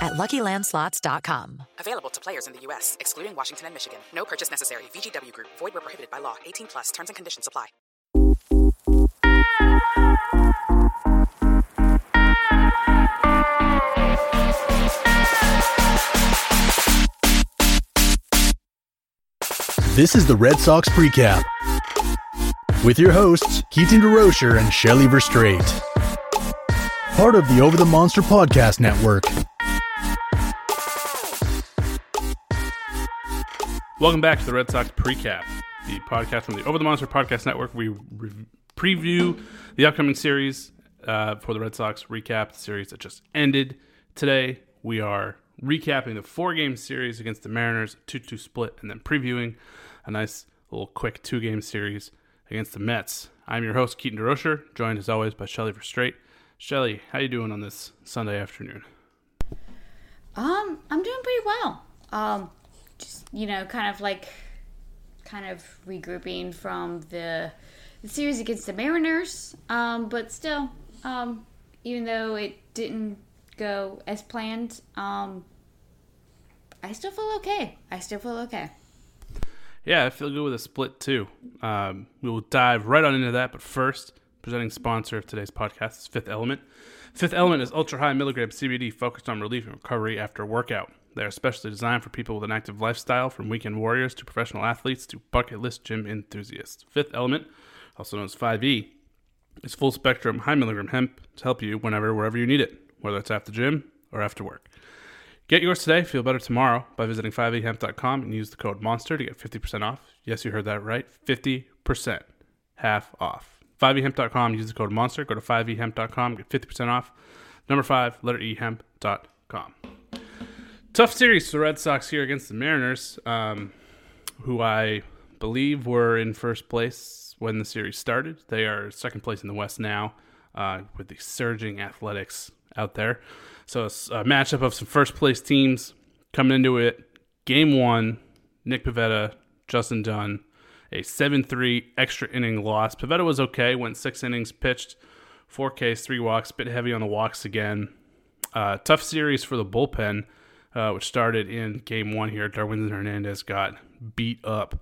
at LuckyLandSlots.com. Available to players in the U.S., excluding Washington and Michigan. No purchase necessary. VGW Group. Void were prohibited by law. 18 plus. Terms and conditions apply. This is the Red Sox Precap with your hosts, Keaton DeRocher and Shelly Verougstreate. Part of the Over the Monster Podcast Network. Welcome back to the Red Sox Precap, the podcast from the Over the Monster Podcast Network. We re- preview the upcoming series uh, for the Red Sox, recap the series that just ended. Today, we are recapping the four game series against the Mariners, 2 2 split, and then previewing a nice little quick two game series against the Mets. I'm your host, Keaton DeRocher, joined as always by Shelly Verougstreate. Shelly, how you doing on this Sunday afternoon? Um, I'm doing pretty well. Um, just you know, kind of like, kind of regrouping from the the series against the Mariners. Um, but still, um, even though it didn't go as planned, um, I still feel okay. I still feel okay. Yeah, I feel good with a split too. Um, we will dive right on into that, but first, presenting sponsor of today's podcast is Fifth Element. Fifth Element is ultra high milligram CBD focused on relief and recovery after workout. They are specially designed for people with an active lifestyle, from weekend warriors to professional athletes to bucket list gym enthusiasts. Fifth Element, also known as 5E, is full spectrum high milligram hemp to help you whenever, wherever you need it, whether it's after gym or after work. Get yours today, feel better tomorrow by visiting 5ehemp.com and use the code MONSTER to get 50% off. Yes, you heard that right. 50%. Half off. 5ehemp.com, use the code MONSTER. Go to 5ehemp.com, get 50% off. Number 5, letter E, hemp.com. Tough series for the Red Sox here against the Mariners, um, who I believe were in first place when the series started. They are second place in the West now uh, with the surging athletics out there. So it's a matchup of some first place teams coming into it. Game one, Nick Pivetta, Justin Dunn, a 7 3 extra inning loss. Pivetta was okay, went six innings, pitched four Ks, three walks, bit heavy on the walks again. Uh, tough series for the bullpen, uh, which started in game one here. Darwinzon Hernandez got beat up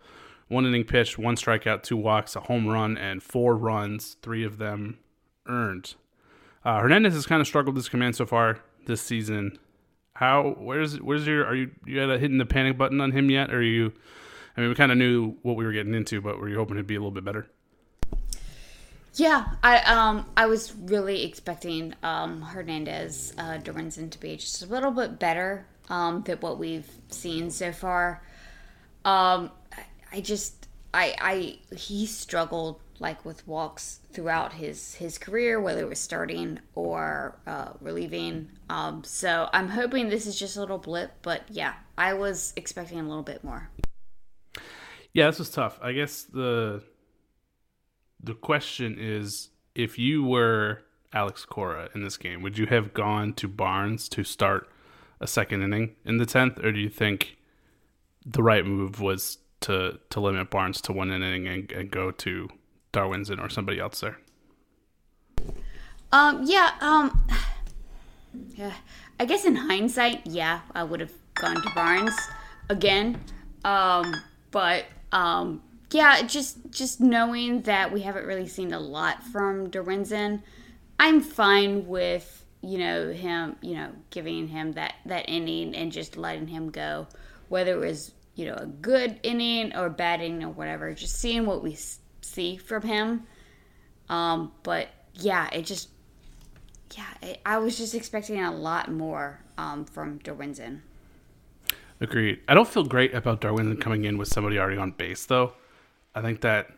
one inning pitched, one strikeout, two walks, a home run, and four runs, three of them earned. Uh, Hernandez has kind of struggled this command so far this season. How where's where's your are you you had a hitting the panic button on him yet? Or are you? I mean, we kind of knew what we were getting into, but were you hoping to be a little bit better? Yeah, I um I was really expecting um Hernandez uh to be just a little bit better um than what we've seen so far. Um I- I just I I he struggled like with walks throughout his his career whether it was starting or uh relieving. Um so I'm hoping this is just a little blip, but yeah, I was expecting a little bit more. Yeah, this was tough. I guess the the question is if you were Alex Cora in this game, would you have gone to Barnes to start a second inning in the tenth, or do you think the right move was to to limit Barnes to one inning and, and go to Darwinzon or somebody else there? Um, yeah, um, yeah, I guess in hindsight, yeah, I would have gone to Barnes again. Um, but, um, yeah, just, just knowing that we haven't really seen a lot from Darwinzon, I'm fine with, you know, him, you know, giving him that, that inning and just letting him go, whether it was, you know, a good inning or bad inning or whatever, just seeing what we see from him. Um, but yeah, it just yeah, I- I was just expecting a lot more um, from Darwinzon. Agreed. I don't feel great about Darwin coming in with somebody already on base, though. I think that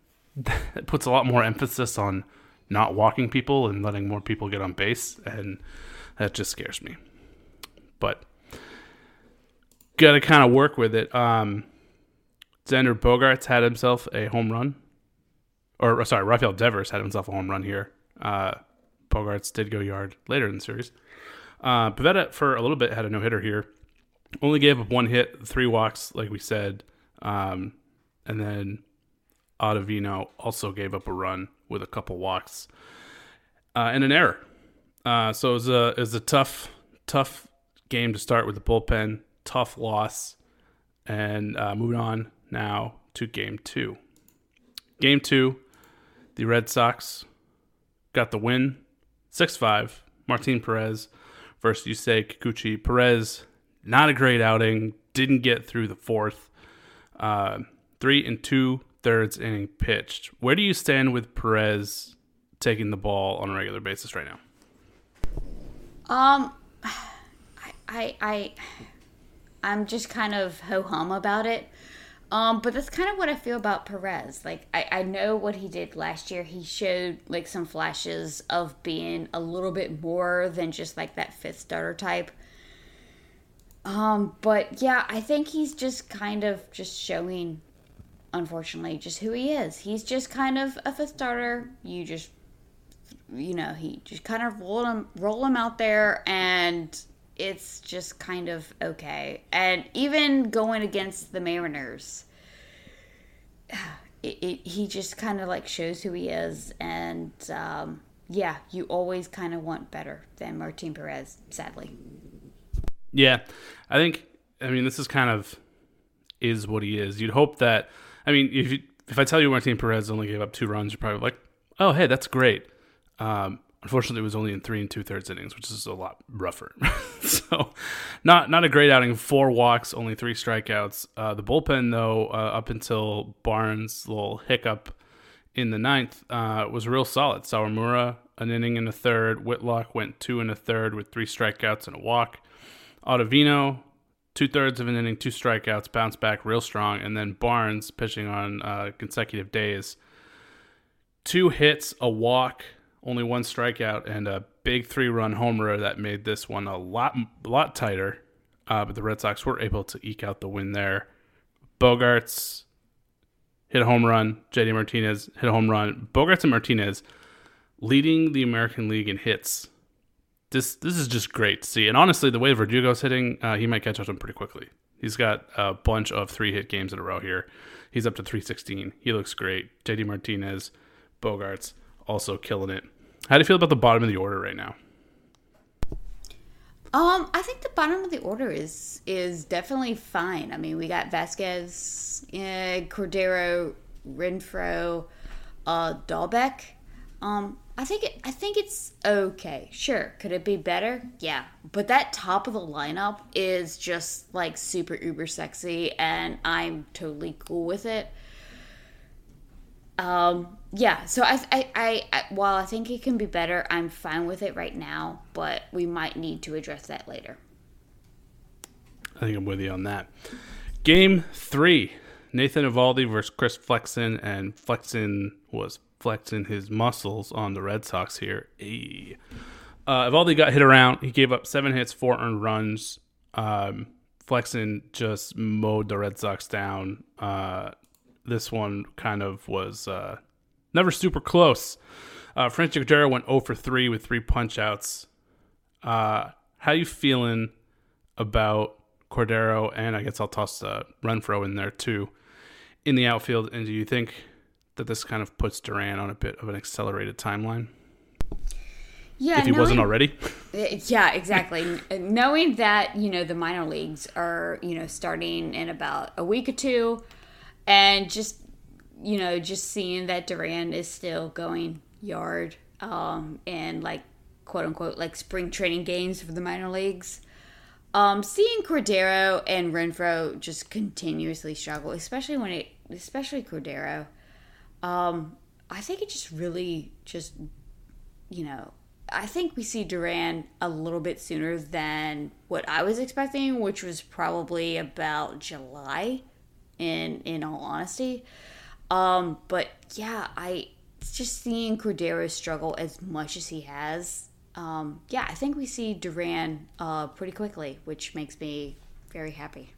that puts a lot more emphasis on not walking people and letting more people get on base, and that just scares me. But got to kind of work with it. Um, Xander Bogaerts had himself a home run, or uh, sorry, Rafael Devers had himself a home run here. Uh, Bogaerts did go yard later in the series. Uh, Pivetta for a little bit had a no hitter here. Only gave up one hit, three walks, like we said, um, and then Ottavino also gave up a run with a couple walks uh, and an error. Uh, so it was a it was a tough tough game to start with the bullpen. Tough loss, and uh, moving on now to game two. Game two, the Red Sox got the win, six five. Martin Perez versus Yusei Kikuchi. Perez, not a great outing. Didn't get through the fourth. Uh, three and two thirds inning pitched. Where do you stand with Perez taking the ball on a regular basis right now? Um, I, I, I, I'm just kind of ho hum about it. Um, but that's kind of what I feel about Perez. Like, I, I know what he did last year. He showed like some flashes of being a little bit more than just like that fifth starter type. Um, but yeah, I think he's just kind of just showing, unfortunately, just who he is. He's just kind of a fifth starter. You just you know, he just kind of roll him roll him out there and it's just kind of okay. And even going against the Mariners, it, it, he just kind of like shows who he is and um, yeah, you always kind of want better than Martin Perez, sadly. Yeah, I think. I mean, this is kind of is what he is. You'd hope that. I mean, if you, if I tell you Martin Perez only gave up two runs, you're probably like, oh, hey, that's great. Um, unfortunately, it was only in three and two thirds innings, which is a lot rougher. so, not not a great outing. Four walks, only three strikeouts. Uh, the bullpen, though, uh, up until Barnes' little hiccup in the ninth, uh, was real solid. Sawamura, an inning and a third. Whitlock went two and a third with three strikeouts and a walk. Ottavino, two thirds of an inning, two strikeouts, bounced back real strong, and then Barnes pitching on uh, consecutive days, two hits, a walk, only one strikeout, and a big three-run homer that made this one a lot, lot tighter. Uh, but the Red Sox were able to eke out the win there. Bogaerts hit a home run. JD Martinez hit a home run. Bogaerts and Martinez leading the American League in hits this this is just great to see. And honestly, the way Verdugo's hitting, uh, he might catch up to him pretty quickly. He's got a bunch of three hit games in a row here. He's up to 316. He looks great. JD Martinez, Bogaerts also killing it. How do you feel about the bottom of the order right now? Um, I think the bottom of the order is is definitely fine. I mean, we got Vázquez, uh, Cordero, Renfroe, uh, Dalbec. Um, I think it, I think it's okay. Sure, could it be better? Yeah, but that top of the lineup is just like super uber sexy, and I'm totally cool with it. Um, yeah, so I, I, I, while I think it can be better, I'm fine with it right now, but we might need to address that later. I think I'm with you on that. Game three Nathan Eovaldi versus Chris Flexen, and Flexen was flexing his muscles on the Red Sox here. Hey. Uh, Eovaldi got hit around. He gave up seven hits, four earned runs. Um, just mowed the Red Sox down. Uh, this one kind of was uh, never super close. Uh, Franchy Cordero went 0 for 3 with three punch outs. Uh, how you feeling about Cordero? And I guess I'll toss uh, Renfroe in there too in the outfield. And do you think that this kind of puts Duran on a bit of an accelerated timeline? Yeah, if he knowing- wasn't already. Yeah, exactly. Knowing that you know the minor leagues are you know starting in about a week or two, and just you know just seeing that Duran is still going yard um, and like quote unquote like spring training games for the minor leagues. Um, seeing Cordero and Renfroe just continuously struggle, especially when it, especially Cordero. Um, I think it just really just, you know, I think we see Duran a little bit sooner than what I was expecting, which was probably about July. In in all honesty, um, but yeah, I just seeing Cordero struggle as much as he has. Um, yeah, I think we see Duran uh, pretty quickly, which makes me very happy.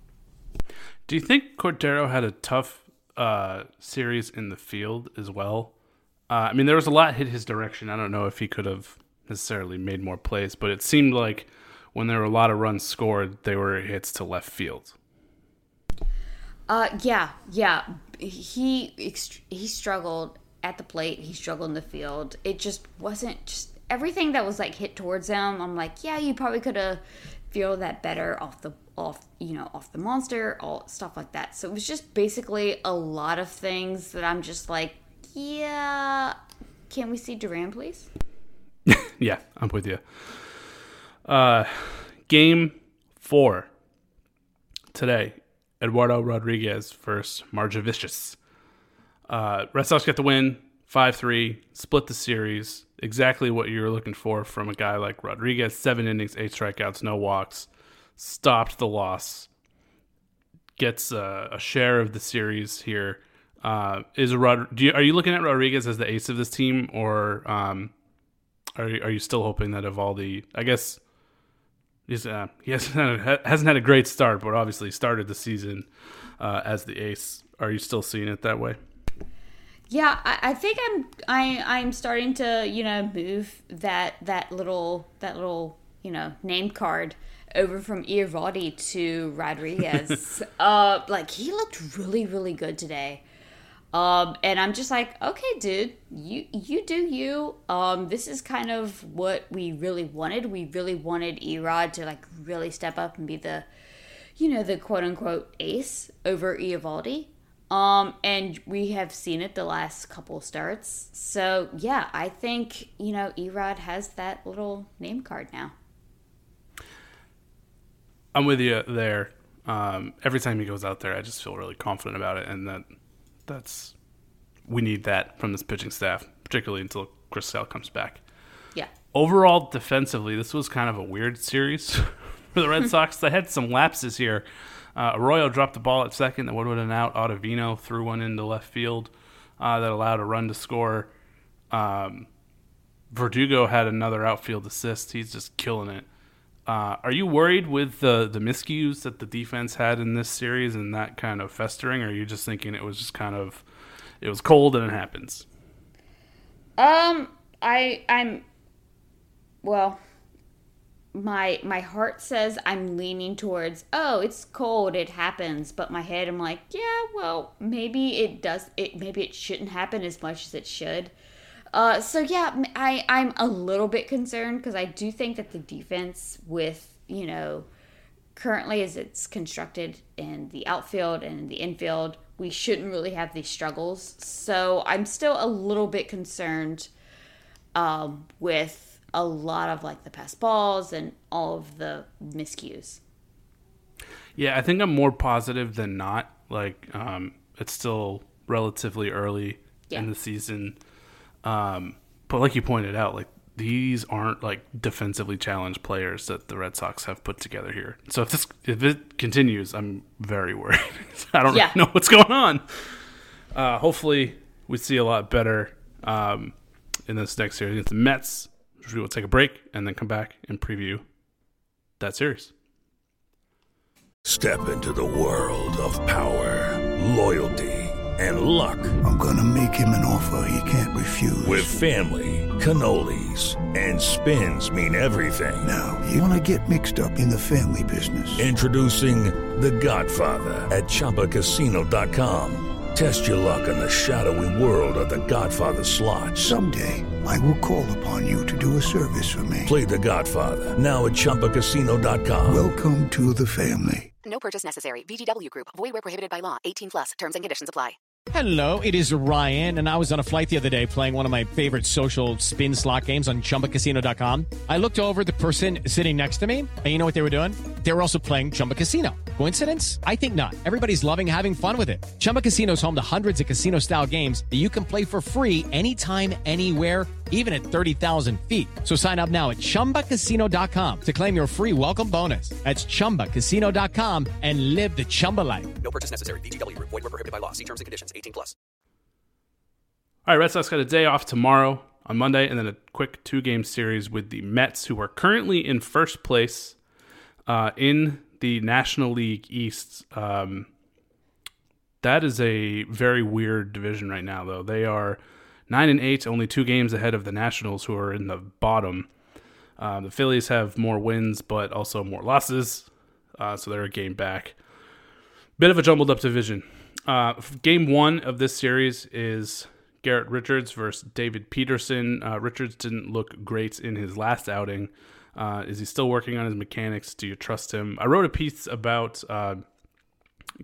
Do you think Cordero had a tough uh, series in the field as well? Uh, I mean, there was a lot hit his direction. I don't know if he could have necessarily made more plays, but it seemed like when there were a lot of runs scored, they were hits to left field. Uh, yeah, yeah. He he struggled at the plate. He struggled in the field. It just wasn't just everything that was like hit towards him. I'm like, yeah, you probably could have feel that better off the off you know off the monster, all stuff like that. So it was just basically a lot of things that I'm just like, yeah. Can we see Duran, please? yeah, I'm with you. Uh, game four today. Eduardo Rodriguez versus Marjavicius. Uh, Red Sox get the win, five three, split the series. Exactly what you were looking for from a guy like Rodriguez. Seven innings, eight strikeouts, no walks, stopped the loss. Gets uh, a share of the series here. Uh, is Rod? You, are you looking at Rodriguez as the ace of this team, or um, are you, are you still hoping that Eovaldi? I guess he's uh, he hasn't had, a, hasn't had a great start, but obviously started the season uh, as the ace. Are you still seeing it that way? Yeah, I, I think I'm I I'm starting to you know move that that little that little you know name card over from Eovaldi to Rodriguez. uh, like he looked really really good today. Um, and I'm just like, okay, dude, you you do you. Um, this is kind of what we really wanted. We really wanted Erod to like really step up and be the, you know, the quote unquote ace over Eovaldi. Um, and we have seen it the last couple starts. So yeah, I think you know Erod has that little name card now. I'm with you there. Um, every time he goes out there, I just feel really confident about it, and that that's we need that from this pitching staff, particularly until Chris Sale comes back. Yeah. Overall, defensively, this was kind of a weird series for the Red Sox. they had some lapses here. Uh, Arroyo dropped the ball at second that would have been out. Ottavino threw one into left field uh, that allowed a run to score. Um, Verdugo had another outfield assist. He's just killing it. Uh, are you worried with the the miscues that the defense had in this series and that kind of festering, or are you just thinking it was just kind of it was cold and it happens? Um, I I'm well, my my heart says I'm leaning towards oh it's cold it happens, but my head I'm like yeah well maybe it does it maybe it shouldn't happen as much as it should. Uh, so yeah, I I'm a little bit concerned because I do think that the defense with you know, currently as it's constructed in the outfield and in the infield, we shouldn't really have these struggles. So I'm still a little bit concerned um, with a lot of like the pass balls and all of the miscues. Yeah, I think I'm more positive than not. Like, um, it's still relatively early Yeah. in the season. Um, but like you pointed out, like these aren't like defensively challenged players that the Red Sox have put together here. So if this if it continues, I'm very worried. I don't Yeah. really know what's going on. Uh, hopefully, we see a lot better um, in this next series against the Mets. We will take a break and then come back and preview that series. Step into the world of power, loyalty, and luck. I'm gonna make him an offer he can't refuse. With family, cannolis, and spins mean everything. Now, you wanna get mixed up in the family business. Introducing The Godfather at ChumbaCasino.com. Test your luck in the shadowy world of The Godfather slot. Someday, I will call upon you to do a service for me. Play The Godfather now at ChumbaCasino.com. Welcome to the family. No purchase necessary. VGW Group. Void where prohibited by law. 18 plus. Terms and conditions apply. Hello, it is Ryan, and I was on a flight the other day playing one of my favorite social spin slot games on chumbacasino.com. I looked over the person sitting next to me, and you know what they were doing? They were also playing Chumba Casino. Coincidence? I think not. Everybody's loving having fun with it. Chumba Casino is home to hundreds of casino style games that you can play for free anytime, anywhere, even at 30,000 feet. So sign up now at chumbacasino.com to claim your free welcome bonus. That's chumbacasino.com and live the Chumba life. No purchase necessary. VGW Group. Void where prohibited by law. See terms and conditions. 18 plus. All right, Red Sox got a day off tomorrow on Monday, and then a quick two game series with the Mets, who are currently in first place uh, in the National League East. Um, that is a very weird division right now, though. They are nine and eight, only two games ahead of the Nationals, who are in the bottom. Uh, the Phillies have more wins, but also more losses, uh, so they're a game back. Bit of a jumbled up division. Uh, game one of this series is Garrett Richards versus David Peterson. Uh, Richards didn't look great in his last outing. Uh, is he still working on his mechanics? Do you trust him? I wrote a piece about uh,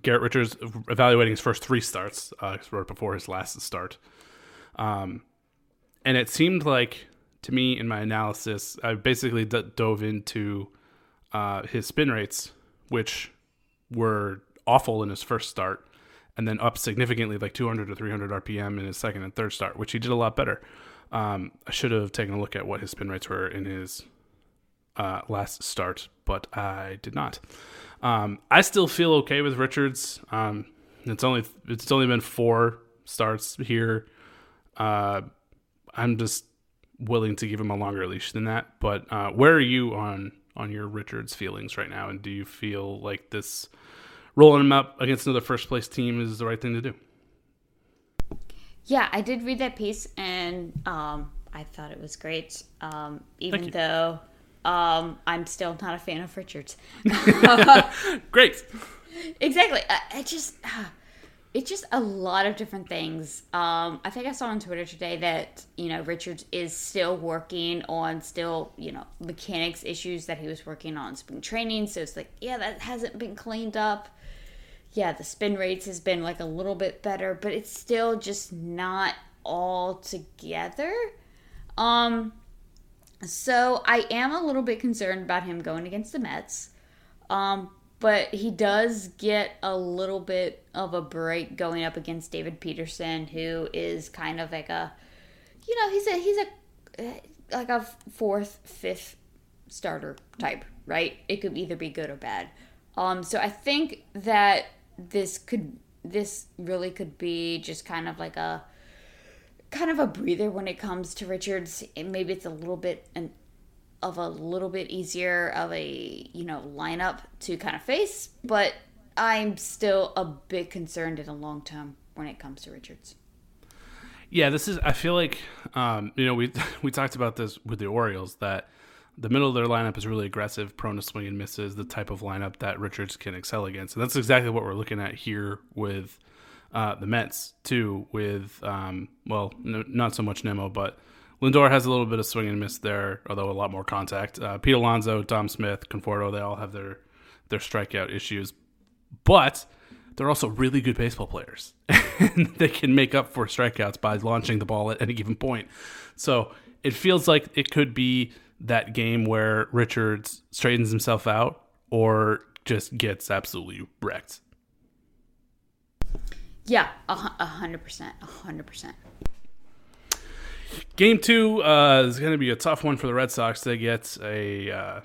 Garrett Richards evaluating his first three starts, uh, right before his last start. Um, and it seemed like, to me, in my analysis, I basically d- dove into uh, his spin rates, which were awful in his first start and then up significantly, like 200 to 300 RPM in his second and third start, which he did a lot better. Um, I should have taken a look at what his spin rates were in his uh, last start, but I did not. Um, I still feel okay with Richards. Um, it's only it's only been four starts here. Uh, I'm just willing to give him a longer leash than that. But uh, where are you on on your Richards feelings right now? And do you feel like this rolling him up against another first place team is the right thing to do? Yeah, I did read that piece and um, I thought it was great. Um, even though um, I'm still not a fan of Richards. Great. exactly. I, I just, it's just a lot of different things. Um, I think I saw on Twitter today that you know Richards is still working on still you know mechanics issues that he was working on spring training. So it's like, yeah, that hasn't been cleaned up. Yeah, the spin rates has been like a little bit better, but it's still just not all together. Um, so I am a little bit concerned about him going against the Mets. Um, but he does get a little bit of a break going up against David Peterson, who is kind of like a, you know, he's a he's a like a fourth, fifth starter type, right? It could either be good or bad. Um, so I think that this could this really could be just kind of like a kind of a breather when it comes to Richards. Maybe it's a little bit an of a little bit easier of a you know lineup to kind of face, but I'm still a bit concerned in the long term when it comes to Richards. Yeah, this is. I feel like um, you know we we talked about this with the Orioles that the middle of their lineup is really aggressive, prone to swing and misses, the type of lineup that Richards can excel against, and that's exactly what we're looking at here with uh, the Mets too. With um, well, no, not so much Nimmo, but Lindor has a little bit of swing and miss there, although a lot more contact. Uh, Pete Alonso, Dom Smith, Conforto, they all have their their strikeout issues, but they're also really good baseball players, they can make up for strikeouts by launching the ball at any given point. So it feels like it could be that game where Richards straightens himself out or just gets absolutely wrecked. Yeah, a hundred percent, a hundred percent. Game two uh, is going to be a tough one for the Red Sox. They get a uh,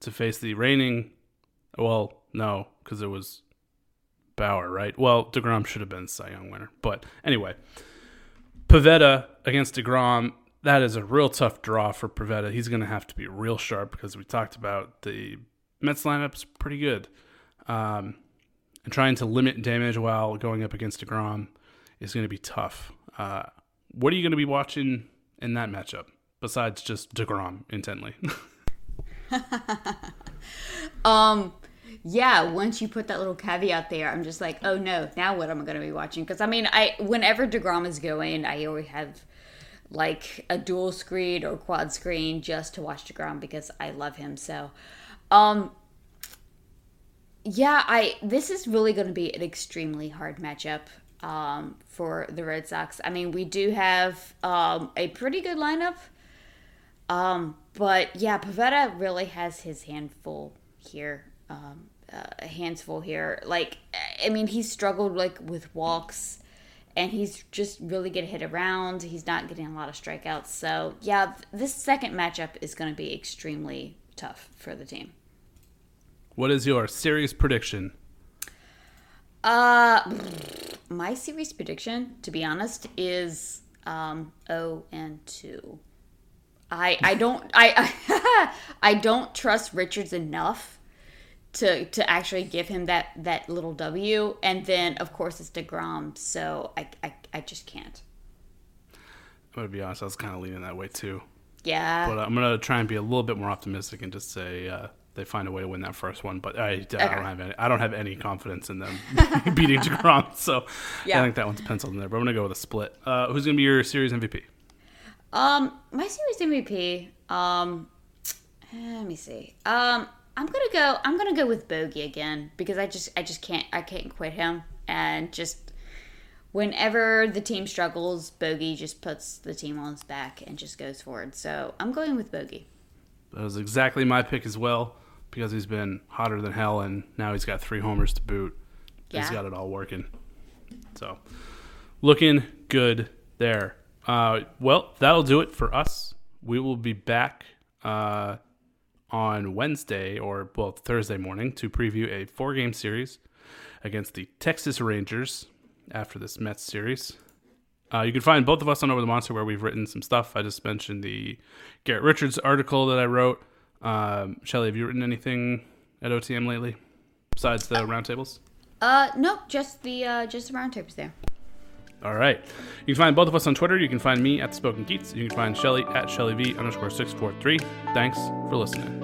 to face the reigning. Well, no, because it was Bauer, right? Well, Degrom should have been Cy Young winner, but anyway, Pivetta against Degrom. That is a real tough draw for Pivetta. He's going to have to be real sharp because we talked about the Mets lineup's pretty good, um, and trying to limit damage while going up against Degrom is going to be tough. Uh, what are you going to be watching in that matchup besides just Degrom intently? Um, yeah. Once you put that little caveat there, I'm just like, oh no, now what am I going to be watching? Because I mean, I whenever Degrom is going, I always have like a dual screen or quad screen just to watch Degrom because I love him so. Um, yeah, I this is really going to be an extremely hard matchup um, for the Red Sox. I mean, we do have um, a pretty good lineup, um, but yeah, Pivetta really has his handful here. Um, uh, hands full here. Like, I mean, he's struggled like with walks, and he's just really getting hit around. He's not getting a lot of strikeouts. So yeah, th- this second matchup is going to be extremely tough for the team. What is your series prediction? Uh, my series prediction, to be honest, is um O and two. I I don't I I, I don't trust Richards enough to to actually give him that that little W, and then of course it's Degrom, so I I, I just can't. I'm to be honest, I was kind of leaning that way too. Yeah. But I'm going to try and be a little bit more optimistic and just say uh, they find a way to win that first one. But I, I don't have any. I don't have any confidence in them beating Degrom. So Yeah. I think that one's penciled in there. But I'm going to go with a split. Uh, who's going to be your series MVP? Um, my series MVP. Um, eh, let me see. Um, I'm gonna go. I'm gonna go with Bogey again because I just, I just can't, I can't quit him. And just whenever the team struggles, Bogey just puts the team on his back and just goes forward. So I'm going with Bogey. That was exactly my pick as well because he's been hotter than hell and now he's got three homers to boot. he's got it all working. So, looking good there. Uh, well, that'll do it for us. We will be back uh, on Wednesday or, well, Thursday morning to preview a four game series against the Texas Rangers after this Mets series. Uh, you can find both of us on Over the Monster where we've written some stuff. I just mentioned the Garrett Richards article that I wrote. Um, Shelly, have you written anything at OTM lately besides the roundtables? Uh, nope, just the uh, just the roundtables there. All right. You can find both of us on Twitter. You can find me at Spoken Keats. You can find Shelly at Shelly V underscore 643. Thanks for listening.